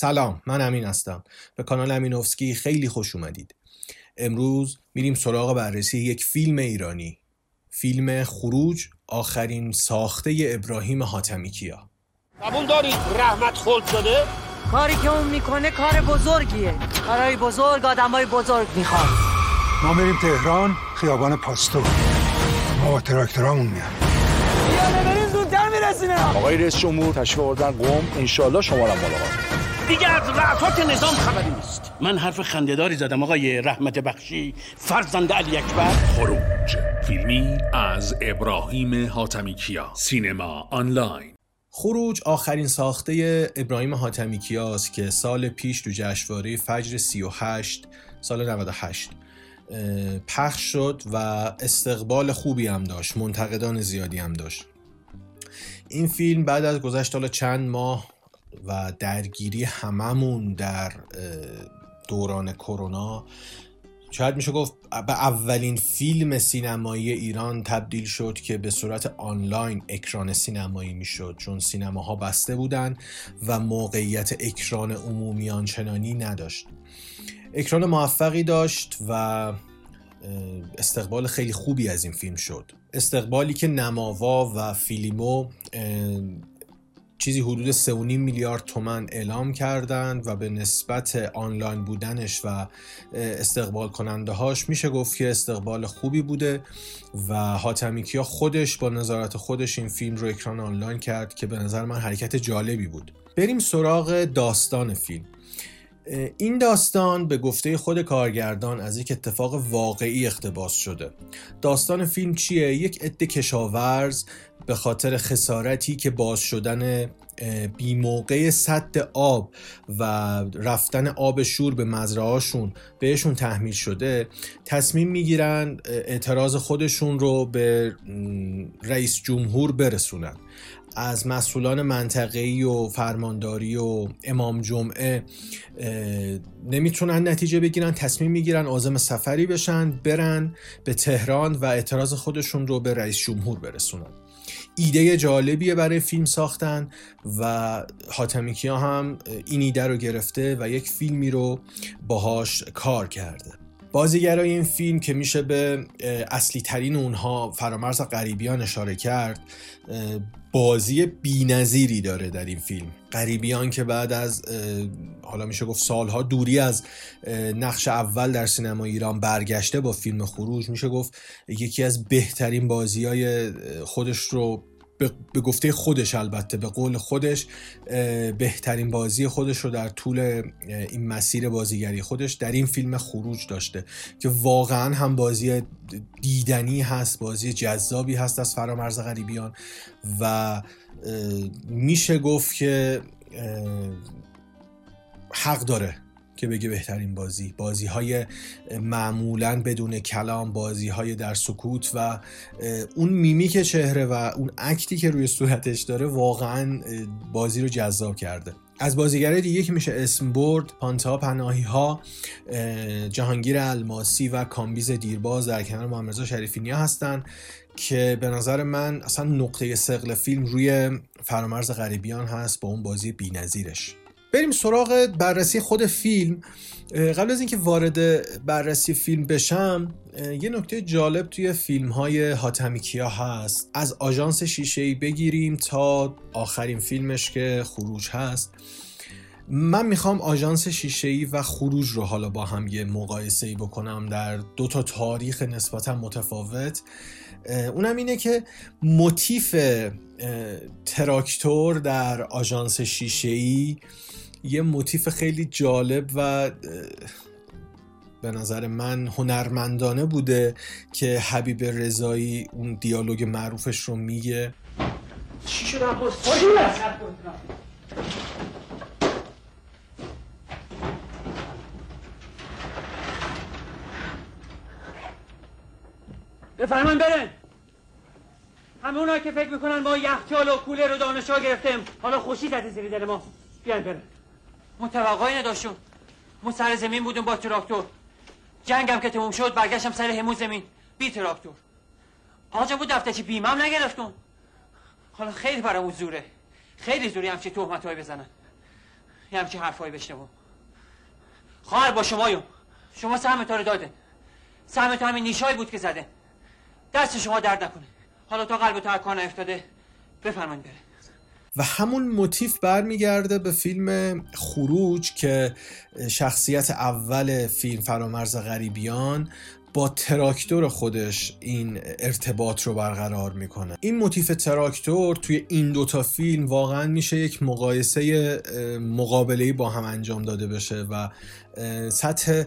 سلام من امین هستم. به کانال امینوفسکی خیلی خوش اومدید. امروز میریم سراغ بررسی یک فیلم ایرانی. فیلم خروج آخرین ساخته ابراهیم حاتمی کیا؟ قبول دارید؟ رحمت خلد شده؟ کاری که اون می‌کنه کار بزرگیه. کارهای بزرگ آدمای بزرگ می‌خواد ما میریم تهران خیابان پاستور ما تراکتورامون میاد زودتر میرسینم آقای رئیس جمهور تشریف آوردن قم انشالله شما را ملاقات دیگه از رعفات نظام خبری نیست. من حرف خندهداری زدم آقای رحمت بخشی. فرزند علی اکبر. خروج. فیلمی از ابراهیم حاتمی کیا. سینما آنلاین. خروج آخرین ساخته ابراهیم حاتمی کیاست که سال پیش تو جشنواره فجر 38 سال 98 اه، پخش شد و استقبال خوبی هم داشت منتقدان زیادی هم داشت. این فیلم بعد از گذشت حالا چند ماه و درگیری هممون در دوران کرونا. شاید میشه گفت به اولین فیلم سینمایی ایران تبدیل شد که به صورت آنلاین اکران سینمایی می‌شد چون سینماها بسته بودن و موقعیت اکران عمومی آنچنانی نداشت. اکران موفقی داشت و استقبال خیلی خوبی از این فیلم شد. استقبالی که نماوا و فیلیمو چیزی حدود 3.5 میلیارد تومن اعلام کردند و به نسبت آنلاین بودنش و استقبال کننده هاش میشه گفت که استقبال خوبی بوده و حاتمی کیا خودش با نظارت خودش این فیلم رو اکران آنلاین کرد که به نظر من حرکت جالبی بود. بریم سراغ داستان فیلم. این داستان به گفته خود کارگردان از یک اتفاق واقعی اقتباس شده داستان فیلم چیه؟ یک عده کشاورز به خاطر خسارتی که باز شدن بی موقع سد آب و رفتن آب شور به مزرعهاشون بهشون تحمیل شده تصمیم می‌گیرن اعتراض خودشون رو به رئیس جمهور برسونن از مسئولان منطقه‌ای و فرمانداری و امام جمعه نمی‌تونن نتیجه بگیرن تصمیم می‌گیرن عازم سفری بشن برن به تهران و اعتراض خودشون رو به رئیس جمهور برسونن. ایده جالبیه برای فیلم ساختن و حاتمی کیا هم این ایده رو گرفته و یک فیلمی رو باهاش کار کرده. بازیگرای این فیلم که میشه به اصلی ترین اونها فرامرز غریبیان اشاره کرد بازی بینظیری داره در این فیلم. غریبیان که بعد از حالا میشه گفت سالها دوری از نقش اول در سینما ایران برگشته با فیلم خروج میشه گفت یکی از بهترین بازی های خودش رو به گفته خودش البته به قول خودش بهترین بازی خودش رو در طول این مسیر بازیگری خودش در این فیلم خروج داشته که واقعا هم بازی دیدنی هست بازی جذابی هست از فرامرز غریبیان و میشه گفت که حق داره که بگه بهترین بازی. بازی های معمولا بدون کلام بازی های در سکوت و اون میمیک چهره و اون act ی که روی صورتش داره واقعا بازی رو جذاب کرده. از بازیگرای دیگه که میشه اسم برد پانته‌آ پناهی ها جهانگیر الماسی و کامبیز دیرباز در کنار محمد شریفی نیا هستن که به نظر من اصلا نقطه سقل فیلم روی فرامرز غریبیان هست با اون بازی بی‌نظیرش. بریم سراغ بررسی خود فیلم. قبل از اینکه وارد بررسی فیلم بشم یه نکته جالب توی فیلم های حاتمی کیا هست. از آژانس شیشه بگیریم تا آخرین فیلمش که خروج هست. من می‌خوام آژانس شیشه ای و خروج رو حالا با هم یه مقایسه ای بکنم در دو تا تاریخ نسبتا متفاوت. اونم اینه که موتیف تراکتور در آژانس شیشه ای یه موتیف خیلی جالب و به نظر من هنرمندانه بوده که حبیب رضایی اون دیالوگ معروفش رو میگه. چی شد؟ بفرمایید برن همه اونایی که فکر می‌کنن ما یخچال و کولر و دانشگاه گرفتیم حالا خوشی زده زیر دل ما. بیاین برن ما توقعی نداشتیم ما سر زمین بودیم با تراکتور. جنگم که تموم شد برگشتم سر همون زمین. بی تراکتور. آجا بود دفترچه بیمم نگرفتم. حالا خیلی برامون زوره خیلی زوری همچه تهمت های بزنن. یه همچین حرفایی بشنوم. خواهر با شما یو شما سهمتون رو داده. سهمتون همین نیشایی بود که زده. دست شما درد نکنه. حالا تا قلب تو کار افتاده بفرمایید بره. و همون موتیف برمیگرده به فیلم خروج که شخصیت اول فیلم فرامرز غریبیان با تراکتور خودش این ارتباط رو برقرار می‌کنه. این موتیف تراکتور توی این دوتا فیلم واقعا میشه یک مقایسه مقابله با هم انجام داده بشه و سطح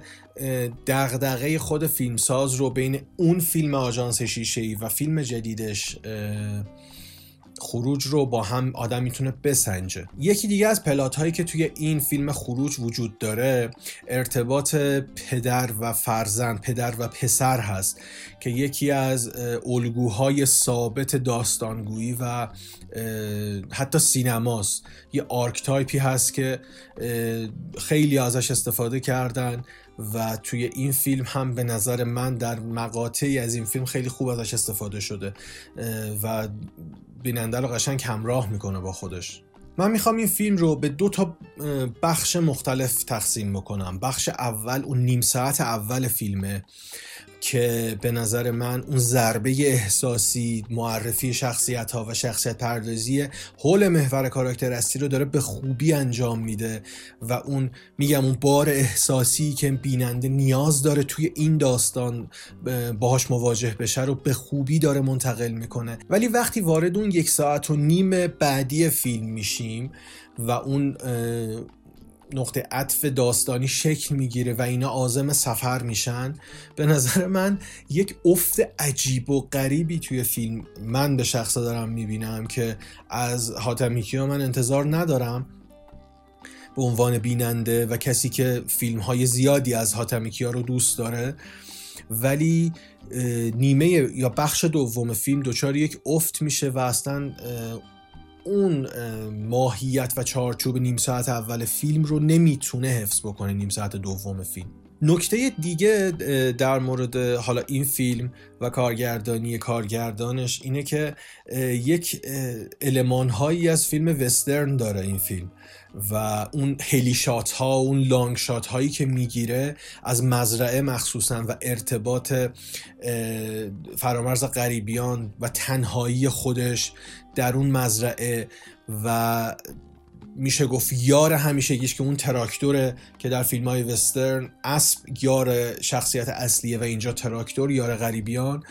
دغدغه خود فیلمساز رو بین اون فیلم آژانس شیشه و فیلم جدیدش خروج رو با هم آدم می‌تونه بسنجه. یکی دیگه از پلات هایی که توی این فیلم خروج وجود داره ارتباط پدر و فرزند پدر و پسر هست که یکی از الگوهای ثابت داستانگویی و حتی سینماست. یه archetype ی هست که خیلی ازش استفاده کردن. و توی این فیلم هم به نظر من در مقاطعی از این فیلم خیلی خوب ازش استفاده شده و بیننده رو قشنگ همراه می‌کنه با خودش. من می‌خوام این فیلم رو به دو تا بخش مختلف تقسیم بکنم. بخش اول اون نیم ساعت اول فیلمه. که به نظر من اون ضربه احساسی معرفی شخصیت ها و شخصیت پردازی حول محور کاراکتر اصلی رو داره به خوبی انجام میده و اون میگم اون بار احساسی که بیننده نیاز داره توی این داستان باهاش مواجه بشه رو به خوبی داره منتقل می‌کنه. ولی وقتی وارد اون یک ساعت و نیم بعدی فیلم میشیم و اون نقطه عطف داستانی شکل می‌گیره و اینا آزم سفر میشن. به نظر من یک افت عجیب و غریبی توی فیلم من به شخصه دارم می‌بینم که از حاتمیکیا من انتظار ندارم. به عنوان بیننده و کسی که فیلم های زیادی از حاتمیکیا رو دوست داره. ولی نیمه یا بخش دوم فیلم دچار یک افت میشه و اصلا اون ماهیت و چارچوب نیم ساعت اول فیلم رو نمی‌تونه حفظ بکنه نیم ساعت دوم فیلم. نکته دیگه در مورد حالا این فیلم و کارگردانی کارگردانش اینه که یک علمان هایی از فیلم وسترن داره این فیلم و اون هلی شات ها اون لانگ شات هایی که می‌گیره از مزرعه مخصوصا و ارتباط فرامرز غریبیان و تنهایی خودش در اون مزرعه و میشه گفت یار همیشگیش که اون تراکتوره که در فیلم های وسترن اسب یار شخصیت اصلیه و اینجا تراکتور یار غریبیان.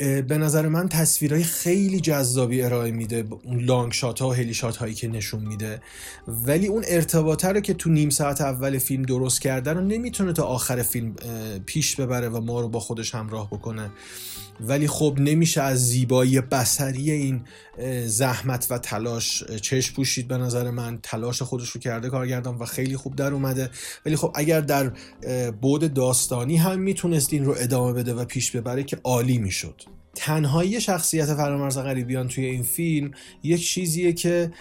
به نظر من تصویرهای خیلی جذابی ارائه میده اون لانگ شات ها و هلی شات هایی که نشون میده. ولی اون ارتباطه رو که تو نیم ساعت اول فیلم درست کرده رو نمی‌تونه تا آخر فیلم پیش ببره و ما رو با خودش همراه بکنه. ولی خب نمیشه از زیبایی بسری این زحمت و تلاش چشم پوشید به نظر من. تلاش خودش رو کرده کارگردان و خیلی خوب در اومده. ولی خب اگر در بود داستانی هم می‌تونست این رو ادامه بده و پیش ببره که عالی می‌شد. تنهایی شخصیت فرامرز غریبیان توی این فیلم یک چیزیه که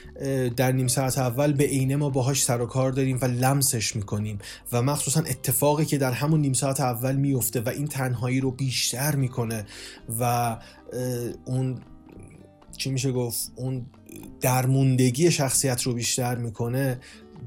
در نیم ساعت اول به عینه ما باهاش سر و کار داریم و لمسش می‌کنیم و مخصوصا اتفاقی که در همون نیم ساعت اول میفته و این تنهایی رو بیشتر می‌کنه و اون چی میشه گفت اون درموندگی شخصیت رو بیشتر می‌کنه.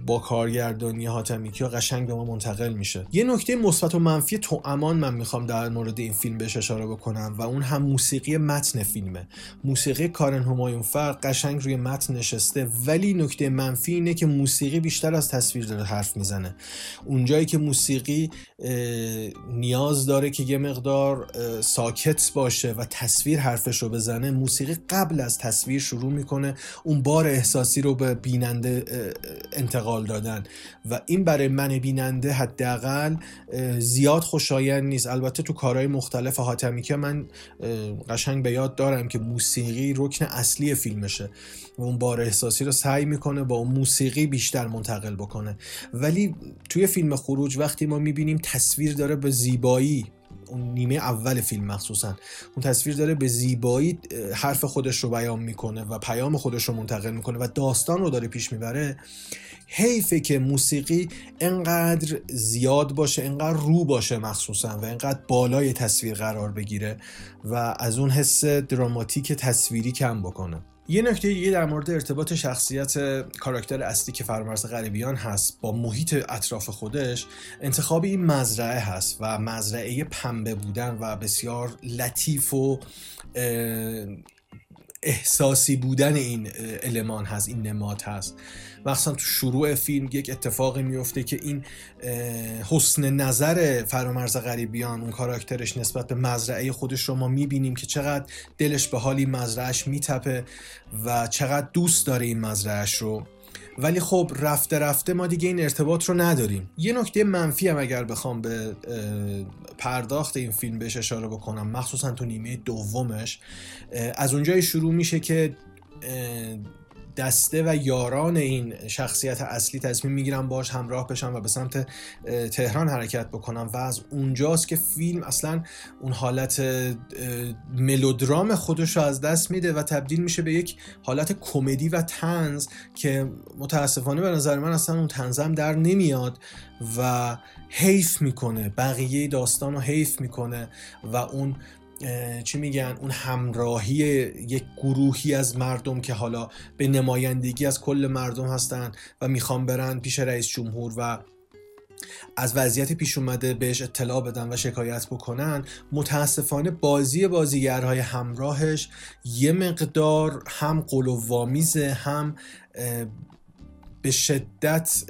با کارگردانی حاتمیکیا قشنگ به ما منتقل میشه. یه نکته مثبت و منفی تو امان من می‌خوام در مورد این فیلم بهش اشاره بکنم و اون هم موسیقی متن فیلمه. موسیقی کارن همایون فر قشنگ روی متن نشسته ولی نکته منفی اینه که موسیقی بیشتر از تصویر داره حرف می‌زنه. اونجایی که موسیقی نیاز داره که یه مقدار ساکت باشه و تصویر حرفش رو بزنه موسیقی قبل از تصویر شروع می‌کنه اون بار احساسی رو به بیننده انتقال دادن و این برای من بیننده حداقل زیاد خوشایند نیست. البته تو کارهای مختلف حاتمی که من قشنگ به یاد دارم که موسیقی رکن اصلی فیلمشه. و اون بار احساسی رو سعی می‌کنه با اون موسیقی بیشتر منتقل بکنه. ولی توی فیلم خروج وقتی ما می‌بینیم تصویر داره به زیبایی اون نیمه اول فیلم مخصوصا اون تصویر داره به زیبایی حرف خودش رو بیان می‌کنه و پیام خودش رو منتقل می‌کنه و داستان رو داره پیش می‌بره. حیفه که موسیقی انقدر زیاد باشه انقدر رو باشه مخصوصا و انقدر بالای تصویر قرار بگیره و از اون حس دراماتیک تصویری کم بکنه. یه نکته دیگه در مورد ارتباط شخصیت کاراکتر اصلی که فرامرز غریبیان هست با محیط اطراف خودش انتخاب این مزرعه هست و مزرعه پنبه بودن و بسیار لطیف و احساسی بودن این المان هست این نماد هست. مخصوصا تو شروع فیلم یک اتفاقی میفته که این حسن نظر فرامرز غریبیان اون کاراکترش نسبت به مزرعه خودش رو ما می‌بینیم که چقدر دلش به حال این مزرعهش میتپه و چقدر دوست داره این مزرعهش رو. ولی خب رفته رفته ما دیگه این ارتباط رو نداریم. یه نکته منفی هم اگر بخوام به پرداخت این فیلم بهش اشاره بکنم مخصوصا تو نیمه دومش از اونجای شروع میشه که دسته و یاران این شخصیت اصلی تصمیم می‌گیرم باش همراه بشم و به سمت تهران حرکت بکنم و از اونجاست که فیلم اصلا اون حالت ملودرام خودش رو از دست میده و تبدیل میشه به یک حالت کمدی و تنز که متاسفانه به نظر من اصلا اون تنزم در نمیاد و حیف می‌کنه بقیه داستان رو حیف می‌کنه و اون چی میگن؟ اون همراهی یک گروهی از مردم که حالا به نمایندگی از کل مردم هستن و می‌خوان برن پیش رئیس جمهور و از وضعیت پیش اومده بهش اطلاع بدن و شکایت بکنن متاسفانه بازی بازیگرهای همراهش یه مقدار هم قلوامیزه هم به شدت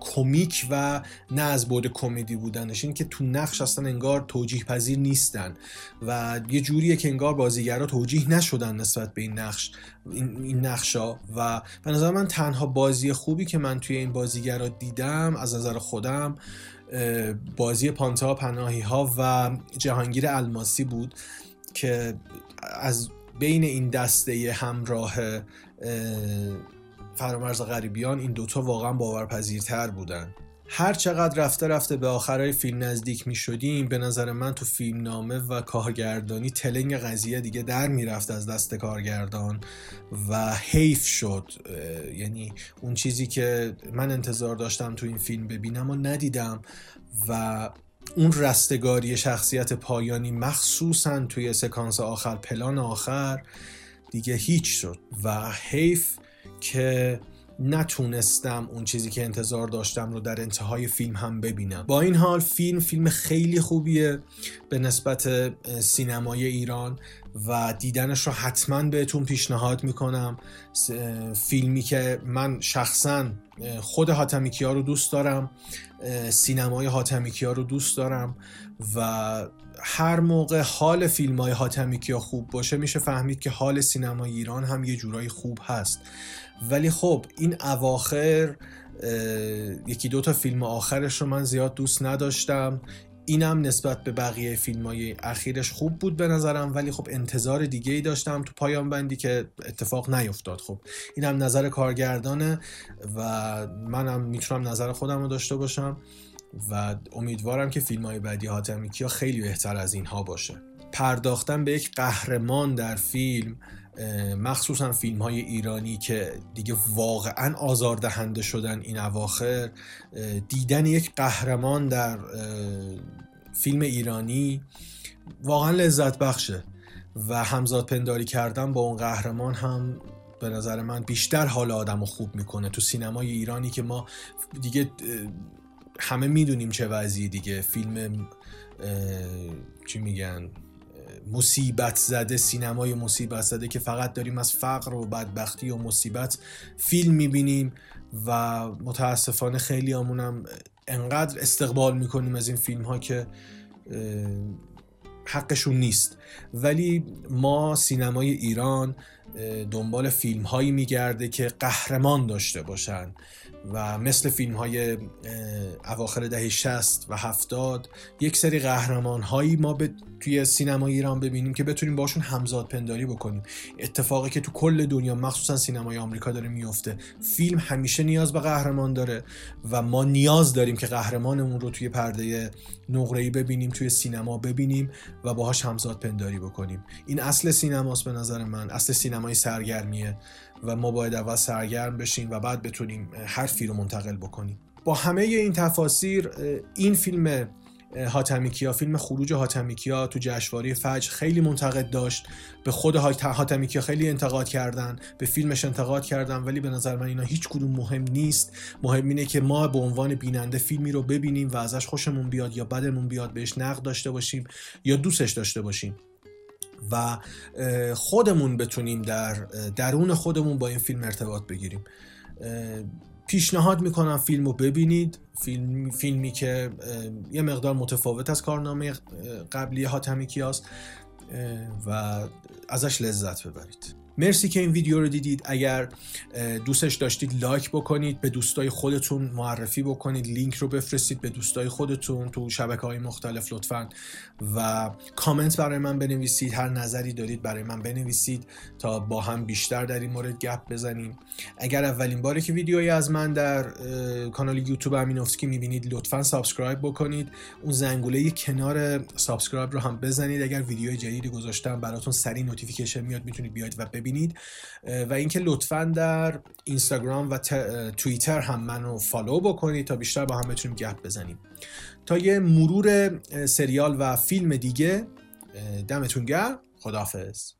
کمیک و نه از بود کمدی بودنش. این که تو نقش اصلا انگار توجیه پذیر نیستن و یه جوریه که انگار بازیگرا توجیه نشدن نسبت به این نقش این نقشا. و به نظر من تنها بازی خوبی که من توی این بازیگرا دیدم از نظر خودم بازی پانتا پناهی ها و جهانگیر الماسی بود که از بین این دسته همراه فرامرز غریبیان این دوتا واقعا باورپذیرتر بودن. هر چقدر رفته رفته به آخرای فیلم نزدیک می شدیم به نظر من تو فیلم نامه و کارگردانی تلنگ قضیه دیگه در می‌رفت از دست کارگردان و حیف شد. یعنی اون چیزی که من انتظار داشتم تو این فیلم ببینم و ندیدم و اون رستگاری شخصیت پایانی مخصوصا توی سکانس آخر پلان آخر دیگه هیچ شد و حیف که نتونستم اون چیزی که انتظار داشتم رو در انتهای فیلم هم ببینم. با این حال فیلم فیلم خیلی خوبیه به نسبت سینمای ایران و دیدنش رو حتما بهتون پیشنهاد می‌کنم. فیلمی که من شخصا خود هاتمیکیا رو دوست دارم سینمای هاتمیکیا رو دوست دارم و هر موقع حال فیلم های خوب باشه میشه فهمید که حال سینمای ایران هم یه جورایی خوب هست. ولی خب این اواخر یکی دو تا فیلم آخرش رو من زیاد دوست نداشتم. اینم نسبت به بقیه فیلم های اخیرش خوب بود به نظرم ولی خب انتظار دیگه ای داشتم تو پایان بندی که اتفاق نیفتاد. خب اینم نظر کارگردانه و منم می‌تونم نظر خودم رو داشته باشم. و امیدوارم که فیلم های بعدی حاتمی کیا خیلی بهتر از اینها باشه. پرداختن به یک قهرمان در فیلم مخصوصا فیلم های ایرانی که دیگه واقعا آزاردهنده شدن این اواخر دیدن یک قهرمان در فیلم ایرانی واقعا لذت بخشه و همزاد پنداری کردن با اون قهرمان هم به نظر من بیشتر حال آدم خوب می‌کنه. تو سینمای ایرانی که ما دیگه همه می‌دونیم چه وضعی دیگه. فیلم چی میگن مصیبت زده سینمای مصیبت زده که فقط داریم از فقر و بدبختی و مصیبت فیلم می‌بینیم و متاسفانه خیلی همونم انقدر استقبال می‌کنیم از این فیلم ها که حقشون نیست. ولی ما سینمای ایران دنبال فیلم هایی میگرده که قهرمان داشته باشن. و مثل فیلم های اواخر دهه 60 و 70 یک سری قهرمان هایی ما به توی سینما ایران ببینیم که بتونیم باشون همزاد پنداری بکنیم. اتفاقی که تو کل دنیا مخصوصا سینمای آمریکا داره میفته فیلم همیشه نیاز به قهرمان داره و ما نیاز داریم که قهرمانمون رو توی پرده نقره‌ای ببینیم توی سینما ببینیم و باهاش همزاد پنداری بکنیم. این اصل سینماست به نظر من. اصل سینمای سرگرمیه. و ما باید اول سرگرم بشیم و بعد بتونیم حرفی رو منتقل بکنیم. با همه این تفاسیر این فیلم هاتمیکیا فیلم خروج هاتمیکیا تو جشنواره فجر خیلی منتقد داشت. به خود هاتمیکیا خیلی انتقاد کردن به فیلمش انتقاد کردن ولی به نظر من اینا هیچ کدوم مهم نیست. مهم اینه که ما به عنوان بیننده فیلمی رو ببینیم و ازش خوشمون بیاد یا بدمون بیاد بهش نقد داشته باشیم یا دوستش داشته باشیم. و خودمون بتونیم در درون خودمون با این فیلم ارتباط بگیریم. پیشنهاد می‌کنم فیلم رو ببینید. فیلم، فیلمی که یه مقدار متفاوت از کارنامه قبلی حاتمی کیاس و ازش لذت ببرید. مرسی که این ویدیو رو دیدید. اگر دوستش داشتید like بکنید به دوستای خودتون معرفی بکنید لینک رو بفرستید به دوستای خودتون تو شبکه های مختلف لطفا. و کامنت برای من بنویسید. هر نظری دارید برای من بنویسید تا با هم بیشتر در این مورد گپ بزنیم. اگر اولین باری که ویدیویی از من در کانال یوتیوب امینوفسکی می‌بینید لطفا subscribe بکنید. اون زنگوله کنار subscribe رو هم بزنید. اگر ویدیو جدیدی گذاشتم براتون سریع notification میاد می‌تونید بیاید و ببینید. و اینکه لطفا در اینستاگرام و توییتر هم منو فالو بکنید تا بیشتر با هم بتونیم گپ بزنیم. تا یه مرور سریال و فیلم دیگه دمتون گرم. خداحافظ.